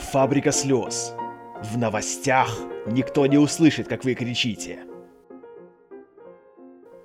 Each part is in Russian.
Фабрика слез. В новостях никто не услышит, как вы кричите.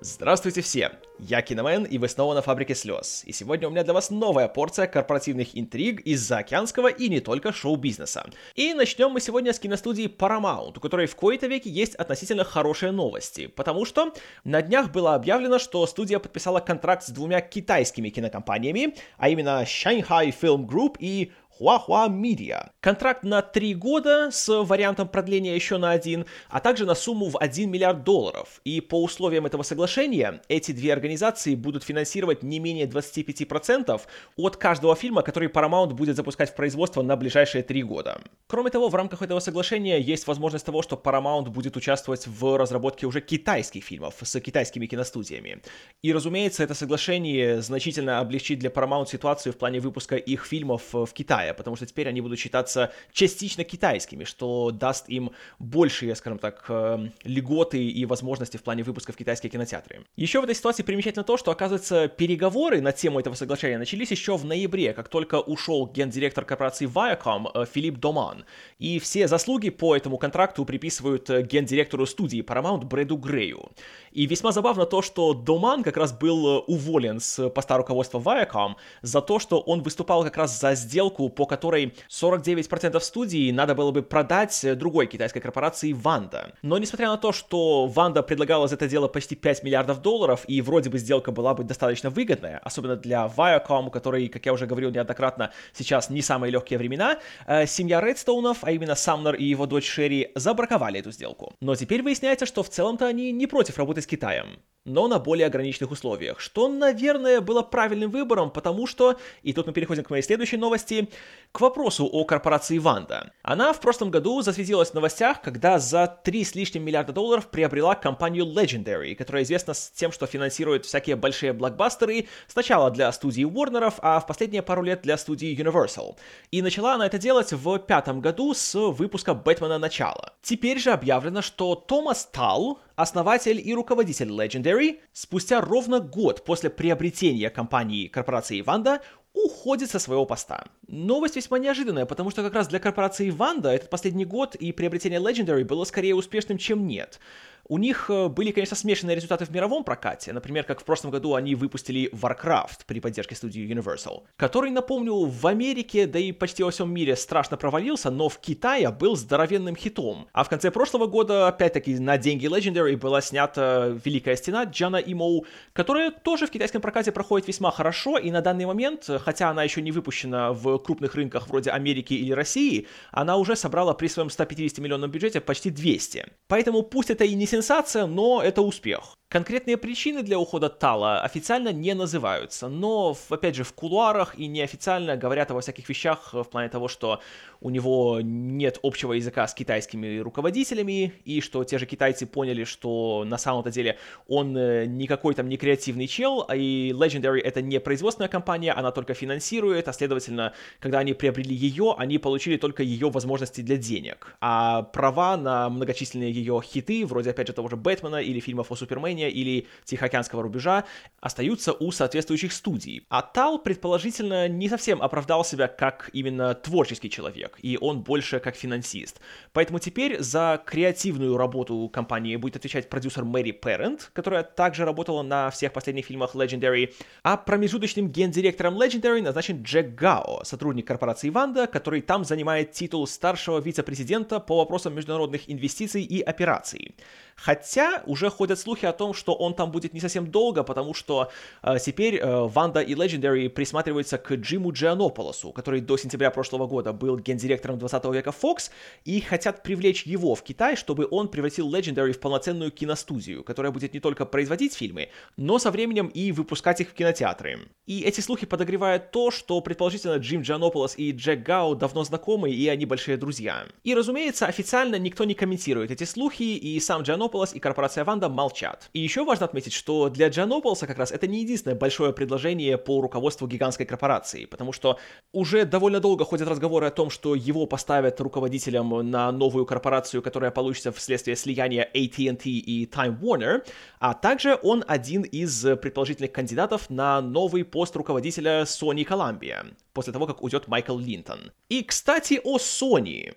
Здравствуйте все! Я Киномен, и вы снова на Фабрике Слез. И сегодня у меня для вас новая порция корпоративных интриг из заокеанского и не только шоу-бизнеса. И начнем мы сегодня с киностудии Paramount, у которой в кои-то веке есть относительно хорошие новости, потому что на днях было объявлено, что студия подписала контракт с двумя китайскими кинокомпаниями, а именно Shanghai Film Group и Huahua Media. Контракт на три года с вариантом продления еще на один, а также на сумму в 1 миллиард долларов. И по условиям этого соглашения эти две организации будут финансировать не менее 25% от каждого фильма, который Paramount будет запускать в производство на ближайшие три года. Кроме того, в рамках этого соглашения есть возможность того, что Paramount будет участвовать в разработке уже китайских фильмов с китайскими киностудиями. И, разумеется, это соглашение значительно облегчит для Paramount ситуацию в плане выпуска их фильмов в Китае Китая, потому что теперь они будут считаться частично китайскими, что даст им большие, скажем так, э, льготы и возможности в плане выпуска в китайские кинотеатры. Еще в этой ситуации примечательно то, что, оказывается, переговоры на тему этого соглашения начались еще в ноябре, как только ушел гендиректор корпорации Viacom э, Филипп Доман. И все заслуги по этому контракту приписывают э, гендиректору студии Paramount Брэду Грею. И весьма забавно то, что Доман как раз был уволен с поста руководства Viacom за то, что он выступал как раз за сделку по которой 49% студии надо было бы продать другой китайской корпорации Ванда. Но несмотря на то, что Ванда предлагала за это дело почти 5 миллиардов долларов, и вроде бы сделка была бы достаточно выгодная, особенно для Viacom, который, как я уже говорил неоднократно, сейчас не самые легкие времена, э, семья Редстоунов, а именно Самнер и его дочь Шерри, забраковали эту сделку. Но теперь выясняется, что в целом-то они не против работы с Китаем но на более ограниченных условиях, что, наверное, было правильным выбором, потому что, и тут мы переходим к моей следующей новости, к вопросу о корпорации Ванда. Она в прошлом году засветилась в новостях, когда за 3 с лишним миллиарда долларов приобрела компанию Legendary, которая известна с тем, что финансирует всякие большие блокбастеры, сначала для студии Warner'ов, а в последние пару лет для студии Universal. И начала она это делать в пятом году с выпуска Бэтмена Начало. Теперь же объявлено, что Томас Талл, основатель и руководитель Legendary, спустя ровно год после приобретения компании корпорации Ванда, уходит со своего поста. Новость весьма неожиданная, потому что как раз для корпорации Ванда этот последний год и приобретение Legendary было скорее успешным, чем нет. У них э, были, конечно, смешанные результаты в мировом прокате. Например, как в прошлом году они выпустили Warcraft при поддержке студии Universal, который, напомню, в Америке, да и почти во всем мире страшно провалился, но в Китае был здоровенным хитом. А в конце прошлого года, опять-таки, на деньги Legendary была снята Великая Стена Чжана Имоу, которая тоже в китайском прокате проходит весьма хорошо, и на данный момент, хотя она еще не выпущена в крупных рынках вроде Америки или России, она уже собрала при своем 150 миллионном бюджете почти 200. Поэтому пусть это и не сенсация, но это успех. Конкретные причины для ухода Тала официально не называются, но, опять же, в кулуарах и неофициально говорят о всяких вещах в плане того, что у него нет общего языка с китайскими руководителями, и что те же китайцы поняли, что на самом-то деле он э, никакой там не креативный чел, а и Legendary это не производственная компания, она только финансирует, а следовательно, когда они приобрели ее, они получили только ее возможности для денег, а права на многочисленные ее хиты, вроде, опять же, того же Бэтмена или фильмов о Супермене, Тайваня или Тихоокеанского рубежа остаются у соответствующих студий. А Тал, предположительно, не совсем оправдал себя как именно творческий человек, и он больше как финансист. Поэтому теперь за креативную работу компании будет отвечать продюсер Мэри Парент, которая также работала на всех последних фильмах Legendary, а промежуточным гендиректором Legendary назначен Джек Гао, сотрудник корпорации Ванда, который там занимает титул старшего вице-президента по вопросам международных инвестиций и операций. Хотя уже ходят слухи о том, что он там будет не совсем долго, потому что э, теперь э, Ванда и Legendary присматриваются к Джиму Джианополосу, который до сентября прошлого года был гендиректором 20 века Fox, и хотят привлечь его в Китай, чтобы он превратил Legendary в полноценную киностудию, которая будет не только производить фильмы, но со временем и выпускать их в кинотеатры. И эти слухи подогревают то, что предположительно Джим Джианополос и Джек Гао давно знакомы, и они большие друзья. И, разумеется, официально никто не комментирует эти слухи, и сам Джианополос и корпорация Ванда молчат. И еще важно отметить, что для Джанополса как раз это не единственное большое предложение по руководству гигантской корпорации, потому что уже довольно долго ходят разговоры о том, что его поставят руководителем на новую корпорацию, которая получится вследствие слияния AT&T и Time Warner, а также он один из предположительных кандидатов на новый пост руководителя Sony Columbia, после того, как уйдет Майкл Линтон. И, кстати, о Sony.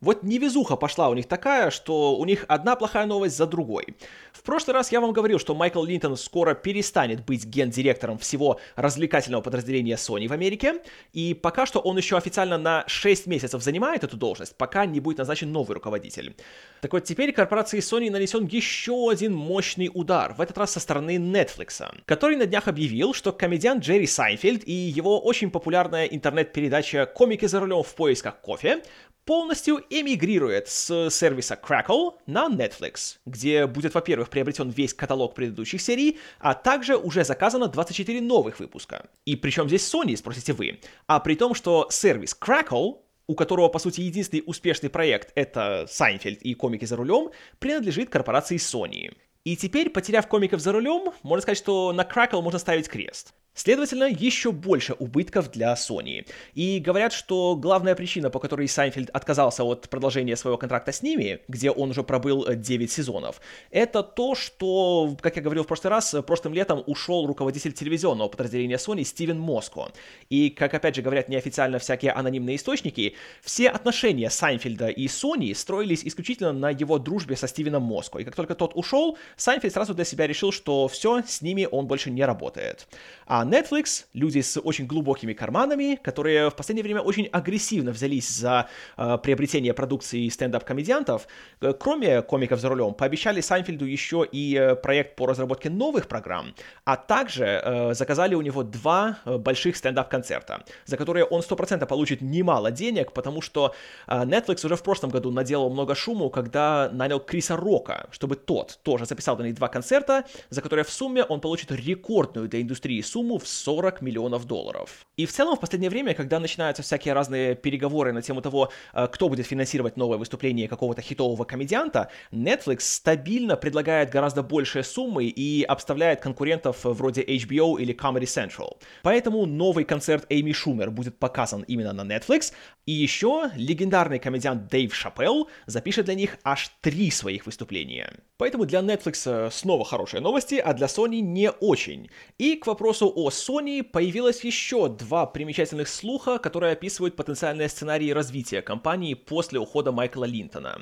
Вот невезуха пошла у них такая, что у них одна плохая новость за другой. В прошлый раз я вам говорил, что Майкл Линтон скоро перестанет быть гендиректором всего развлекательного подразделения Sony в Америке, и пока что он еще официально на 6 месяцев занимает эту должность, пока не будет назначен новый руководитель. Так вот, теперь корпорации Sony нанесен еще один мощный удар, в этот раз со стороны Netflix, который на днях объявил, что комедиан Джерри Сайнфельд и его очень популярная интернет-передача «Комики за рулем в поисках кофе» полностью эмигрирует с сервиса Crackle на Netflix, где будет, во-первых, приобретен весь каталог предыдущих серий, а также уже заказано 24 новых выпуска. И причем здесь Sony, спросите вы? А при том, что сервис Crackle у которого, по сути, единственный успешный проект — это Сайнфельд и комики за рулем, принадлежит корпорации Sony. И теперь, потеряв комиков за рулем, можно сказать, что на Crackle можно ставить крест. Следовательно, еще больше убытков для Sony. И говорят, что главная причина, по которой Сайнфельд отказался от продолжения своего контракта с ними, где он уже пробыл 9 сезонов, это то, что, как я говорил в прошлый раз, прошлым летом ушел руководитель телевизионного подразделения Sony Стивен Моско. И, как опять же говорят неофициально всякие анонимные источники, все отношения Сайнфельда и Sony строились исключительно на его дружбе со Стивеном Моско. И как только тот ушел, Сайнфельд сразу для себя решил, что все, с ними он больше не работает. А Netflix, люди с очень глубокими карманами, которые в последнее время очень агрессивно взялись за э, приобретение продукции стендап-комедиантов, э, кроме комиков за рулем, пообещали Сайнфельду еще и э, проект по разработке новых программ, а также э, заказали у него два э, больших стендап-концерта, за которые он 100% получит немало денег, потому что э, Netflix уже в прошлом году наделал много шуму, когда нанял Криса Рока, чтобы тот тоже записал на них два концерта, за которые в сумме он получит рекордную для индустрии сумму сумму в 40 миллионов долларов. И в целом в последнее время, когда начинаются всякие разные переговоры на тему того, э, кто будет финансировать новое выступление какого-то хитового комедианта, Netflix стабильно предлагает гораздо большие суммы и обставляет конкурентов вроде HBO или Comedy Central. Поэтому новый концерт Эйми Шумер будет показан именно на Netflix, и еще легендарный комедиант Дэйв Шапелл запишет для них аж три своих выступления. Поэтому для Netflix э, снова хорошие новости, а для Sony не очень. И к вопросу о Sony появилось еще два примечательных слуха, которые описывают потенциальные сценарии развития компании после ухода Майкла Линтона.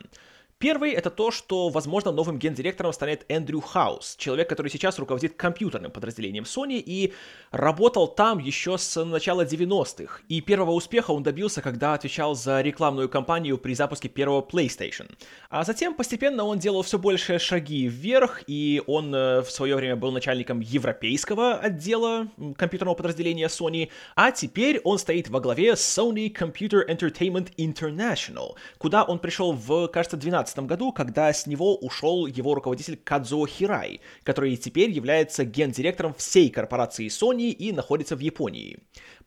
Первый — это то, что, возможно, новым гендиректором станет Эндрю Хаус, человек, который сейчас руководит компьютерным подразделением Sony и работал там еще с начала 90-х. И первого успеха он добился, когда отвечал за рекламную кампанию при запуске первого PlayStation. А затем постепенно он делал все больше шаги вверх, и он э, в свое время был начальником европейского отдела компьютерного подразделения Sony, а теперь он стоит во главе Sony Computer Entertainment International, куда он пришел в, кажется, 12 2015 году, когда с него ушел его руководитель Кадзо Хирай, который теперь является гендиректором всей корпорации Sony и находится в Японии.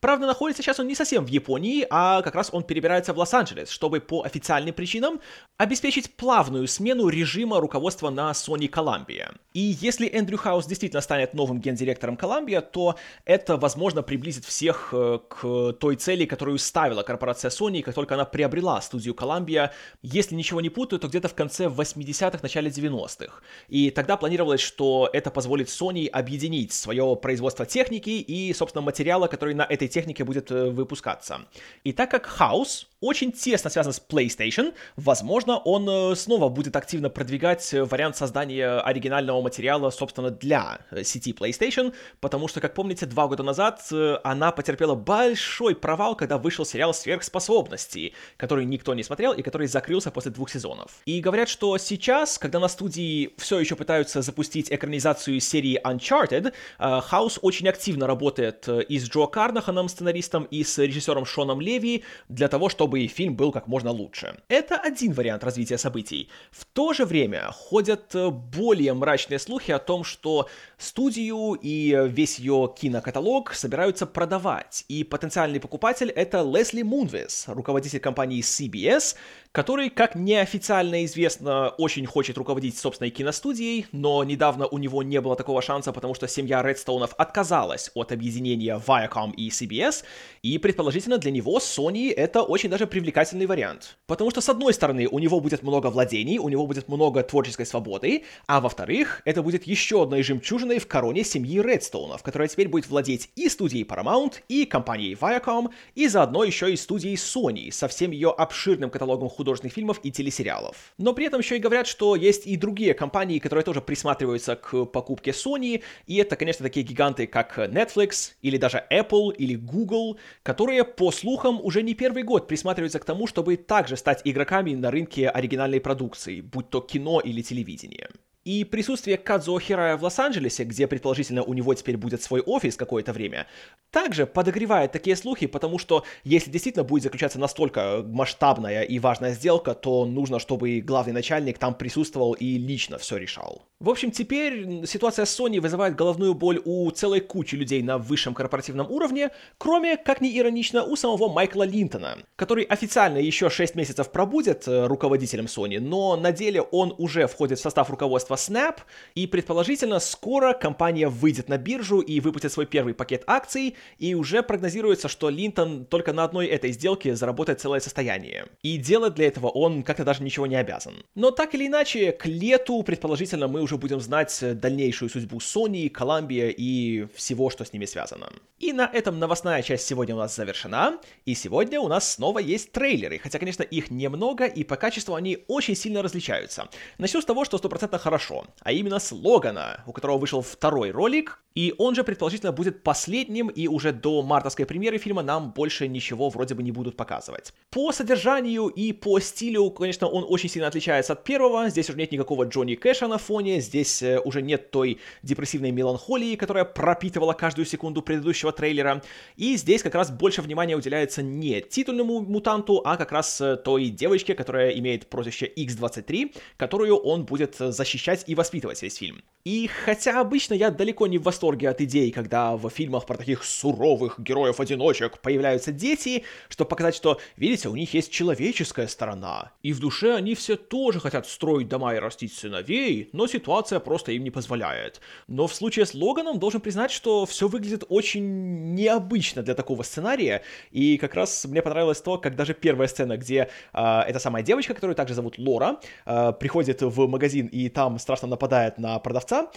Правда, находится сейчас он не совсем в Японии, а как раз он перебирается в Лос-Анджелес, чтобы по официальным причинам обеспечить плавную смену режима руководства на Sony Columbia. И если Эндрю Хаус действительно станет новым гендиректором Columbia, то это, возможно, приблизит всех э, к той цели, которую ставила корпорация Sony, как только она приобрела студию Columbia. Если ничего не путаю, то где-то в конце 80-х, начале 90-х. И тогда планировалось, что это позволит Sony объединить свое производство техники и, собственно, материала, который на этой технике будет э, выпускаться. И так как House очень тесно связан с PlayStation, возможно, он э, снова будет активно продвигать э, вариант создания оригинального материала, собственно, для сети PlayStation, потому что, как помните, два года назад она потерпела большой провал, когда вышел сериал «Сверхспособности», который никто не смотрел и который закрылся после двух сезонов. И говорят, что сейчас, когда на студии все еще пытаются запустить экранизацию серии Uncharted, House очень активно работает и с Джо Карнаханом, сценаристом и с режиссером Шоном Леви для того, чтобы фильм был как можно лучше. Это один вариант развития событий. В то же время ходят э, более мрачные слухи о том, что Студию и весь ее кинокаталог собираются продавать, и потенциальный покупатель — это Лесли Мунвис, руководитель компании CBS, который, как неофициально известно, очень хочет руководить собственной киностудией, но недавно у него не было такого шанса, потому что семья Редстоунов отказалась от объединения Viacom и CBS, и предположительно для него Sony это очень даже привлекательный вариант. Потому что, с одной стороны, у него будет много владений, у него будет много творческой свободы, а во-вторых, это будет еще одной жемчужиной в короне семьи Редстоунов, которая теперь будет владеть и студией Paramount, и компанией Viacom, и заодно еще и студией Sony со всем ее обширным каталогом художественных фильмов и телесериалов. Но при этом еще и говорят, что есть и другие компании, которые тоже присматриваются к покупке Sony, и это, конечно, такие гиганты, как Netflix, или даже Apple, или Google, которые, по слухам, уже не первый год присматриваются к тому, чтобы также стать игроками на рынке оригинальной продукции, будь то кино или телевидение. И присутствие Кадзо Хирая в Лос-Анджелесе, где, предположительно, у него теперь будет свой офис какое-то время, также подогревает такие слухи, потому что если действительно будет заключаться настолько масштабная и важная сделка, то нужно, чтобы главный начальник там присутствовал и лично все решал. В общем, теперь ситуация с Sony вызывает головную боль у целой кучи людей на высшем корпоративном уровне, кроме, как ни иронично, у самого Майкла Линтона, который официально еще 6 месяцев пробудет э, руководителем Sony, но на деле он уже входит в состав руководства Snap, и предположительно скоро компания выйдет на биржу и выпустит свой первый пакет акций, и уже прогнозируется, что Линтон только на одной этой сделке заработает целое состояние. И делать для этого он как-то даже ничего не обязан. Но так или иначе, к лету, предположительно, мы уже будем знать дальнейшую судьбу Sony, Columbia и всего, что с ними связано. И на этом новостная часть сегодня у нас завершена, и сегодня у нас снова есть трейлеры, хотя, конечно, их немного, и по качеству они очень сильно различаются. Начну с того, что стопроцентно хорошо, а именно с Логана, у которого вышел второй ролик, и он же, предположительно, будет последним, и уже до мартовской премьеры фильма нам больше ничего вроде бы не будут показывать. По содержанию и по стилю, конечно, он очень сильно отличается от первого. Здесь уже нет никакого Джонни Кэша на фоне, здесь э, уже нет той депрессивной меланхолии, которая пропитывала каждую секунду предыдущего трейлера. И здесь как раз больше внимания уделяется не титульному мутанту, а как раз э, той девочке, которая имеет прозвище X-23, которую он будет защищать и воспитывать весь фильм. И хотя обычно я далеко не в восторге от идей, когда в фильмах про таких суровых героев-одиночек появляются дети, чтобы показать, что, видите, у них есть человеческая сторона. И в душе они все тоже хотят строить дома и растить сыновей, но ситуация просто им не позволяет. Но в случае с Логаном должен признать, что все выглядит очень необычно для такого сценария, и как раз мне понравилось то, как даже первая сцена, где э, эта самая девочка, которую также зовут Лора, э, приходит в магазин и там страшно нападает на продавца,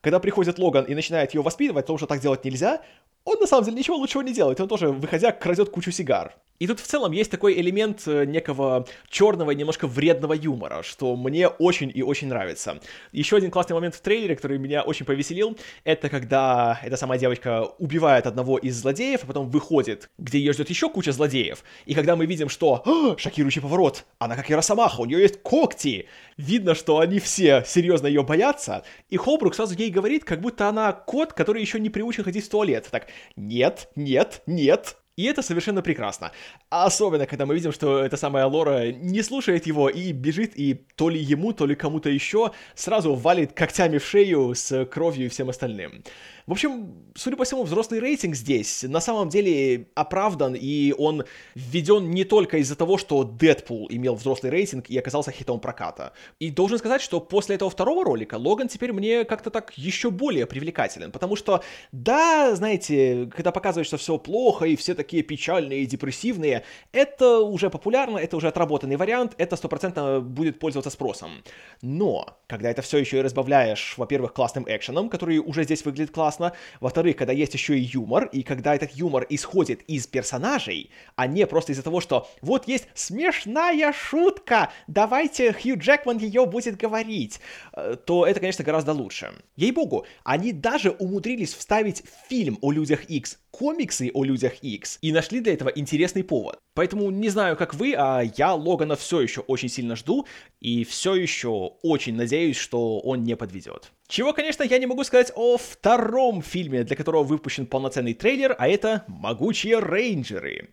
когда приходит Логан и начинает ее воспитывать, потому что так делать нельзя, он на самом деле ничего лучшего не делает, он тоже, выходя, крадет кучу сигар. И тут в целом есть такой элемент э, некого черного и немножко вредного юмора, что мне очень и очень нравится. Еще один классный момент в трейлере, который меня очень повеселил, это когда эта самая девочка убивает одного из злодеев, а потом выходит, где ее ждет еще куча злодеев. И когда мы видим, что «А, шокирующий поворот, она как и Росомаха, у нее есть когти, видно, что они все серьезно ее боятся, и Холбрук сразу ей говорит, как будто она кот, который еще не приучен ходить в туалет. Так, нет, нет, нет, и это совершенно прекрасно. Особенно, когда мы видим, что эта самая Лора не слушает его и бежит, и то ли ему, то ли кому-то еще сразу валит когтями в шею с кровью и всем остальным. В общем, судя по всему, взрослый рейтинг здесь на самом деле оправдан, и он введен не только из-за того, что Дэдпул имел взрослый рейтинг и оказался хитом проката. И должен сказать, что после этого второго ролика Логан теперь мне как-то так еще более привлекателен, потому что, да, знаете, когда показывают, что все плохо, и все такие печальные и депрессивные, это уже популярно, это уже отработанный вариант, это стопроцентно будет пользоваться спросом. Но, когда это все еще и разбавляешь, во-первых, классным экшеном, который уже здесь выглядит классно, классно. Во-вторых, когда есть еще и юмор, и когда этот юмор исходит из персонажей, а не просто из-за того, что вот есть смешная шутка, давайте Хью Джекман ее будет говорить, э, то это, конечно, гораздо лучше. Ей-богу, они даже умудрились вставить фильм о Людях X комиксы о Людях X и нашли для этого интересный повод. Поэтому не знаю, как вы, а я Логана все еще очень сильно жду и все еще очень надеюсь, что он не подведет. Чего, конечно, я не могу сказать о втором фильме, для которого выпущен полноценный трейлер, а это «Могучие рейнджеры».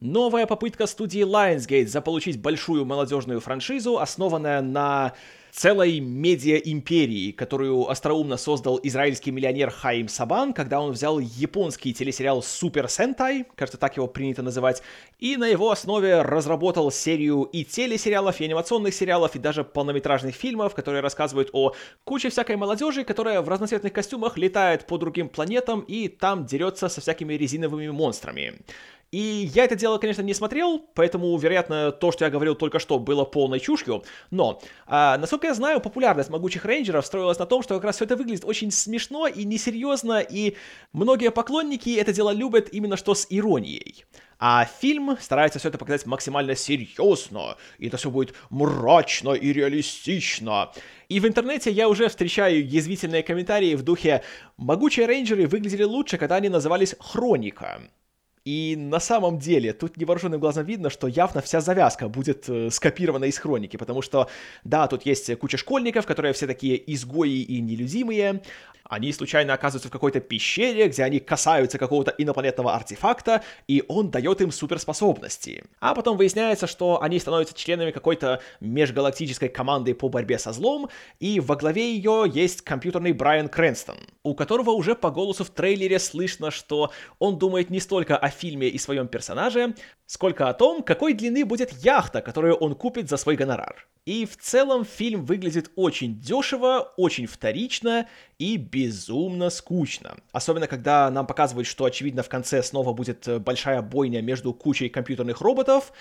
Новая попытка студии Lionsgate заполучить большую молодежную франшизу, основанная на целой медиа-империи, которую остроумно создал израильский миллионер Хаим Сабан, когда он взял японский телесериал Супер Сентай, кажется, так его принято называть, и на его основе разработал серию и телесериалов, и анимационных сериалов, и даже полнометражных фильмов, которые рассказывают о куче всякой молодежи, которая в разноцветных костюмах летает по другим планетам и там дерется со всякими резиновыми монстрами. И я это дело, конечно, не смотрел, поэтому, вероятно, то, что я говорил только что, было полной чушью. Но, а, насколько я знаю, популярность могучих рейнджеров строилась на том, что как раз все это выглядит очень смешно и несерьезно, и многие поклонники это дело любят именно что с иронией. А фильм старается все это показать максимально серьезно, и это все будет мрачно и реалистично. И в интернете я уже встречаю язвительные комментарии в духе «Могучие рейнджеры выглядели лучше, когда они назывались Хроника». И на самом деле тут невооруженным глазом видно, что явно вся завязка будет э, скопирована из хроники, потому что, да, тут есть куча школьников, которые все такие изгои и нелюдимые, они случайно оказываются в какой-то пещере, где они касаются какого-то инопланетного артефакта, и он дает им суперспособности. А потом выясняется, что они становятся членами какой-то межгалактической команды по борьбе со злом, и во главе ее есть компьютерный Брайан Крэнстон, у которого уже по голосу в трейлере слышно, что он думает не столько о фильме и своем персонаже, сколько о том, какой длины будет яхта, которую он купит за свой гонорар. И в целом фильм выглядит очень дешево, очень вторично и безумно скучно. Особенно, когда нам показывают, что, очевидно, в конце снова будет э, большая бойня между кучей компьютерных роботов,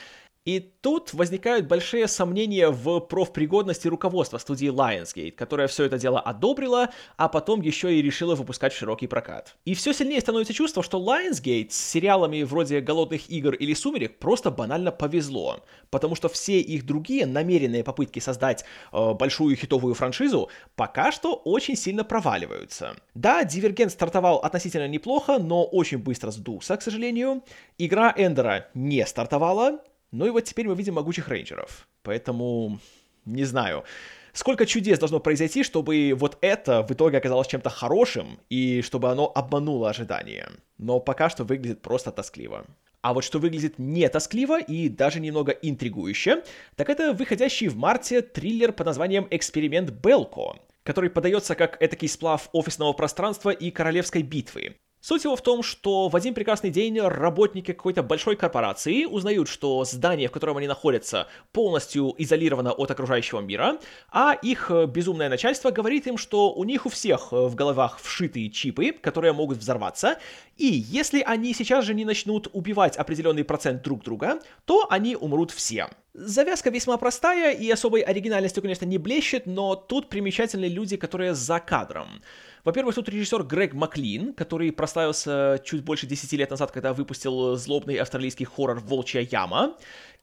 и тут возникают большие сомнения в профпригодности руководства студии Lionsgate, которая все это дело одобрила, а потом еще и решила выпускать в широкий прокат. И все сильнее становится чувство, что Lionsgate с сериалами вроде «Голодных игр» или «Сумерек» просто банально повезло, потому что все их другие намеренные попытки создать э, большую хитовую франшизу пока что очень сильно проваливаются. Да, Дивергент стартовал относительно неплохо, но очень быстро сдулся, к сожалению. Игра Эндера не стартовала, ну и вот теперь мы видим могучих рейнджеров. Поэтому, не знаю. Сколько чудес должно произойти, чтобы вот это в итоге оказалось чем-то хорошим, и чтобы оно обмануло ожидания. Но пока что выглядит просто тоскливо. А вот что выглядит не тоскливо и даже немного интригующе, так это выходящий в марте триллер под названием «Эксперимент Белко», который подается как этакий сплав офисного пространства и королевской битвы. Суть его в том, что в один прекрасный день работники какой-то большой корпорации узнают, что здание, в котором они находятся, полностью изолировано от окружающего мира, а их э, безумное начальство говорит им, что у них у всех э, в головах вшитые чипы, которые могут взорваться, и если они сейчас же не начнут убивать определенный процент друг друга, то они умрут все. Завязка весьма простая и особой оригинальностью, конечно, не блещет, но тут примечательны люди, которые за кадром. Во-первых, тут режиссер Грег Маклин, который прославился чуть больше 10 лет назад, когда выпустил злобный австралийский хоррор «Волчья яма»,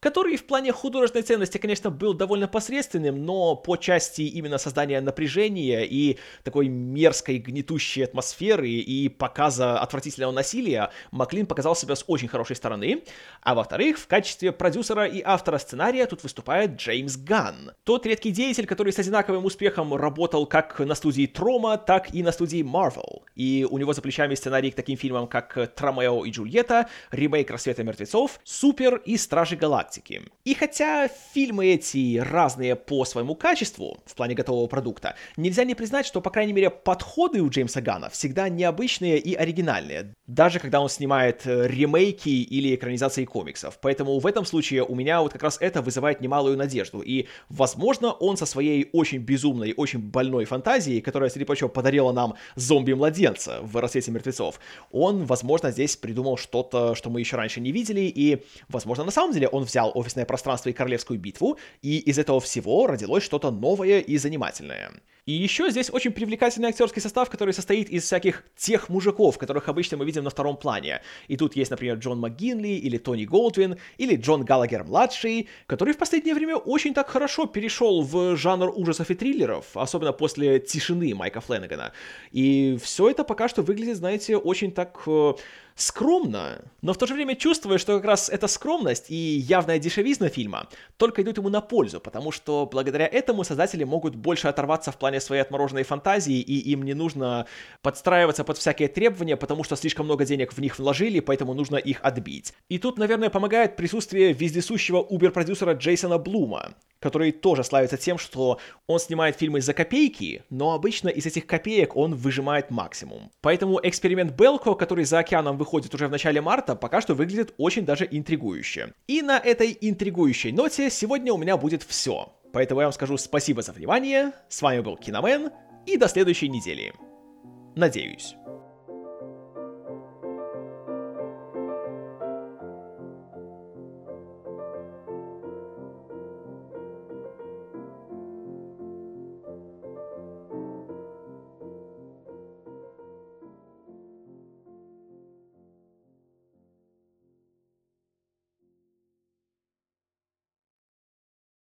который в плане художественной ценности, конечно, был довольно посредственным, но по части именно создания напряжения и такой мерзкой гнетущей атмосферы и показа отвратительного насилия Маклин показал себя с очень хорошей стороны. А во-вторых, в качестве продюсера и автора сценария тут выступает Джеймс Ганн. Тот редкий деятель, который с одинаковым успехом работал как на студии Трома, так и на студии Marvel. И у него за плечами сценарий к таким фильмам, как Тромео и Джульетта, ремейк Рассвета мертвецов, Супер и Стражи Галактики галактики. И хотя фильмы эти разные по своему качеству, в плане готового продукта, нельзя не признать, что, по крайней мере, подходы у Джеймса Гана всегда необычные и оригинальные, даже когда он снимает э, ремейки или экранизации комиксов. Поэтому в этом случае у меня вот как раз это вызывает немалую надежду. И, возможно, он со своей очень безумной, очень больной фантазией, которая, среди прочего, подарила нам зомби-младенца в «Рассвете мертвецов», он, возможно, здесь придумал что-то, что мы еще раньше не видели, и, возможно, на самом деле он взял взял офисное пространство и королевскую битву, и из этого всего родилось что-то новое и занимательное. И еще здесь очень привлекательный актерский состав, который состоит из всяких тех мужиков, которых обычно мы видим на втором плане. И тут есть, например, Джон МcГинли, или Тони Голдвин, или Джон Галагер-младший, который в последнее время очень так хорошо перешел в жанр ужасов и триллеров, особенно после «Тишины» Майка Фленнегана. И все это пока что выглядит, знаете, очень так э, скромно, но в то же время чувствую, что как раз эта скромность и явная дешевизна фильма только идут ему на пользу, потому что благодаря этому создатели могут больше оторваться в плане своей отмороженной фантазии, и им не нужно подстраиваться под всякие требования, потому что слишком много денег в них вложили, поэтому нужно их отбить. И тут, наверное, помогает присутствие вездесущего убер-продюсера Джейсона Блума, который тоже славится тем, что он снимает фильмы за копейки, но обычно из этих копеек он выжимает максимум. Поэтому эксперимент Белко, который за океаном выходит уже в начале марта, пока что выглядит очень даже интригующе. И на этой интригующей ноте сегодня у меня будет все. Поэтому я вам скажу спасибо за внимание, с вами был Киномен, и до следующей недели. Надеюсь.